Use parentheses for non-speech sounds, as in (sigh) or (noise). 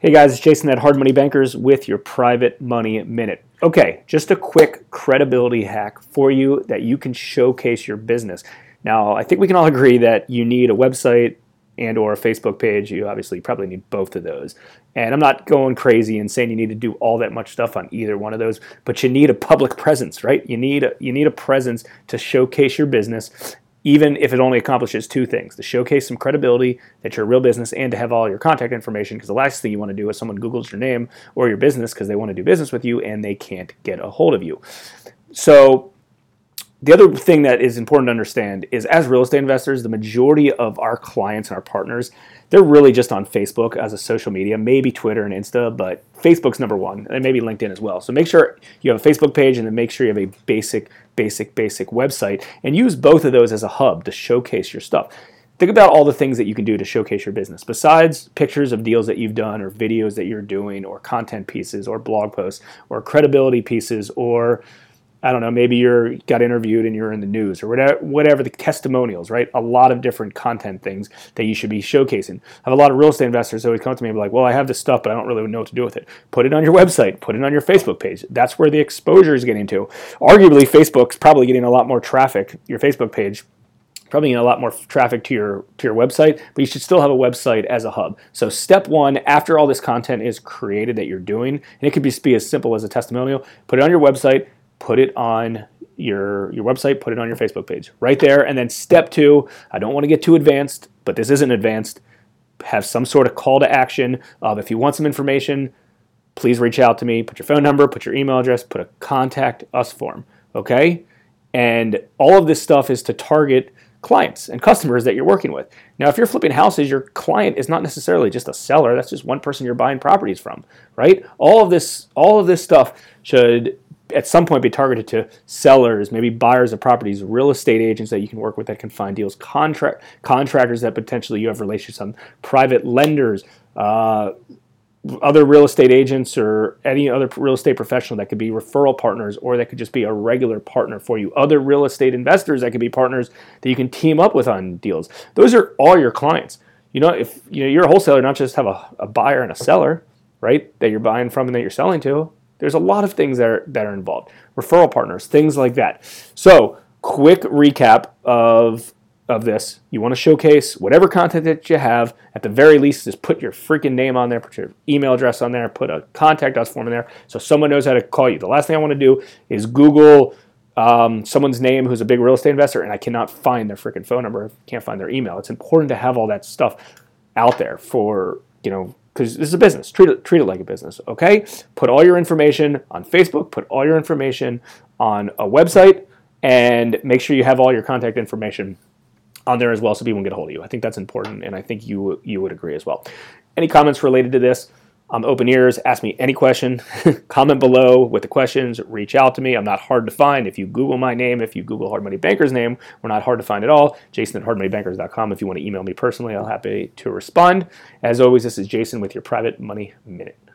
Hey guys, it's Jason at Hard Money Bankers with your Private Money Minute. Okay, just a quick credibility hack for you that you can showcase your business. Now, I think we can all agree that you need a website and or a Facebook page. You obviously probably need both of those. And I'm not going crazy and saying you need to do all that much stuff on either one of those, but you need a public presence, right? You need a, you need a presence to showcase your business even if it only accomplishes two things to showcase some credibility that you're a real business and to have all your contact information because the last thing you want to do is someone googles your name or your business because they want to do business with you and they can't get a hold of you. So the other thing that is important to understand is as real estate investors the majority of our clients and our partners they're really just on Facebook as a social media, maybe Twitter and Insta, but Facebook's number one, and maybe LinkedIn as well. So make sure you have a Facebook page and then make sure you have a basic, basic, basic website and use both of those as a hub to showcase your stuff. Think about all the things that you can do to showcase your business besides pictures of deals that you've done or videos that you're doing or content pieces or blog posts or credibility pieces or I don't know, maybe you're got interviewed and you're in the news or whatever, whatever the testimonials, right? A lot of different content things that you should be showcasing. I have a lot of real estate investors always come to me and be like, well, I have this stuff, but I don't really know what to do with it. Put it on your website, put it on your Facebook page. That's where the exposure is getting to. Arguably, Facebook's probably getting a lot more traffic, your Facebook page, probably getting a lot more traffic to your to your website, but you should still have a website as a hub. So step one, after all this content is created that you're doing, and it could be, be as simple as a testimonial, put it on your website, put it on your your website, put it on your Facebook page, right there. And then step two, I don't want to get too advanced, but this isn't advanced. Have some sort of call to action of if you want some information, please reach out to me. Put your phone number, put your email address, put a contact us form. Okay, and all of this stuff is to target clients and customers that you're working with. Now, if you're flipping houses, your client is not necessarily just a seller. That's just one person you're buying properties from, right? All of this, all of this stuff should at some point be targeted to sellers, maybe buyers of properties, real estate agents that you can work with that can find deals, contract contractors that potentially you have relationships on, private lenders, uh, other real estate agents or any other real estate professional that could be referral partners or that could just be a regular partner for you. Other real estate investors that could be partners that you can team up with on deals. Those are all your clients. You know, if you know you're a wholesaler, not just have a, a buyer and a seller, right? That you're buying from and that you're selling to there's a lot of things that are, that are involved. Referral partners, things like that. So, quick recap of of this. You want to showcase whatever content that you have. At the very least, just put your freaking name on there, put your email address on there, put a contact us form in there so someone knows how to call you. The last thing I want to do is Google um, someone's name who's a big real estate investor and I cannot find their freaking phone number, can't find their email. It's important to have all that stuff out there for, you know, because this is a business. Treat it, treat it like a business, okay? Put all your information on Facebook, put all your information on a website, and make sure you have all your contact information on there as well so people can get a hold of you. I think that's important, and I think you you would agree as well. Any comments related to this? I'm open ears. Ask me any question. (laughs) Comment below with the questions. Reach out to me. I'm not hard to find. If you Google my name, if you Google Hard Money Banker's name, we're not hard to find at all. Jason at hardmoneybankers.com. If you want to email me personally, I'll happy to respond. As always, this is Jason with your Private Money Minute.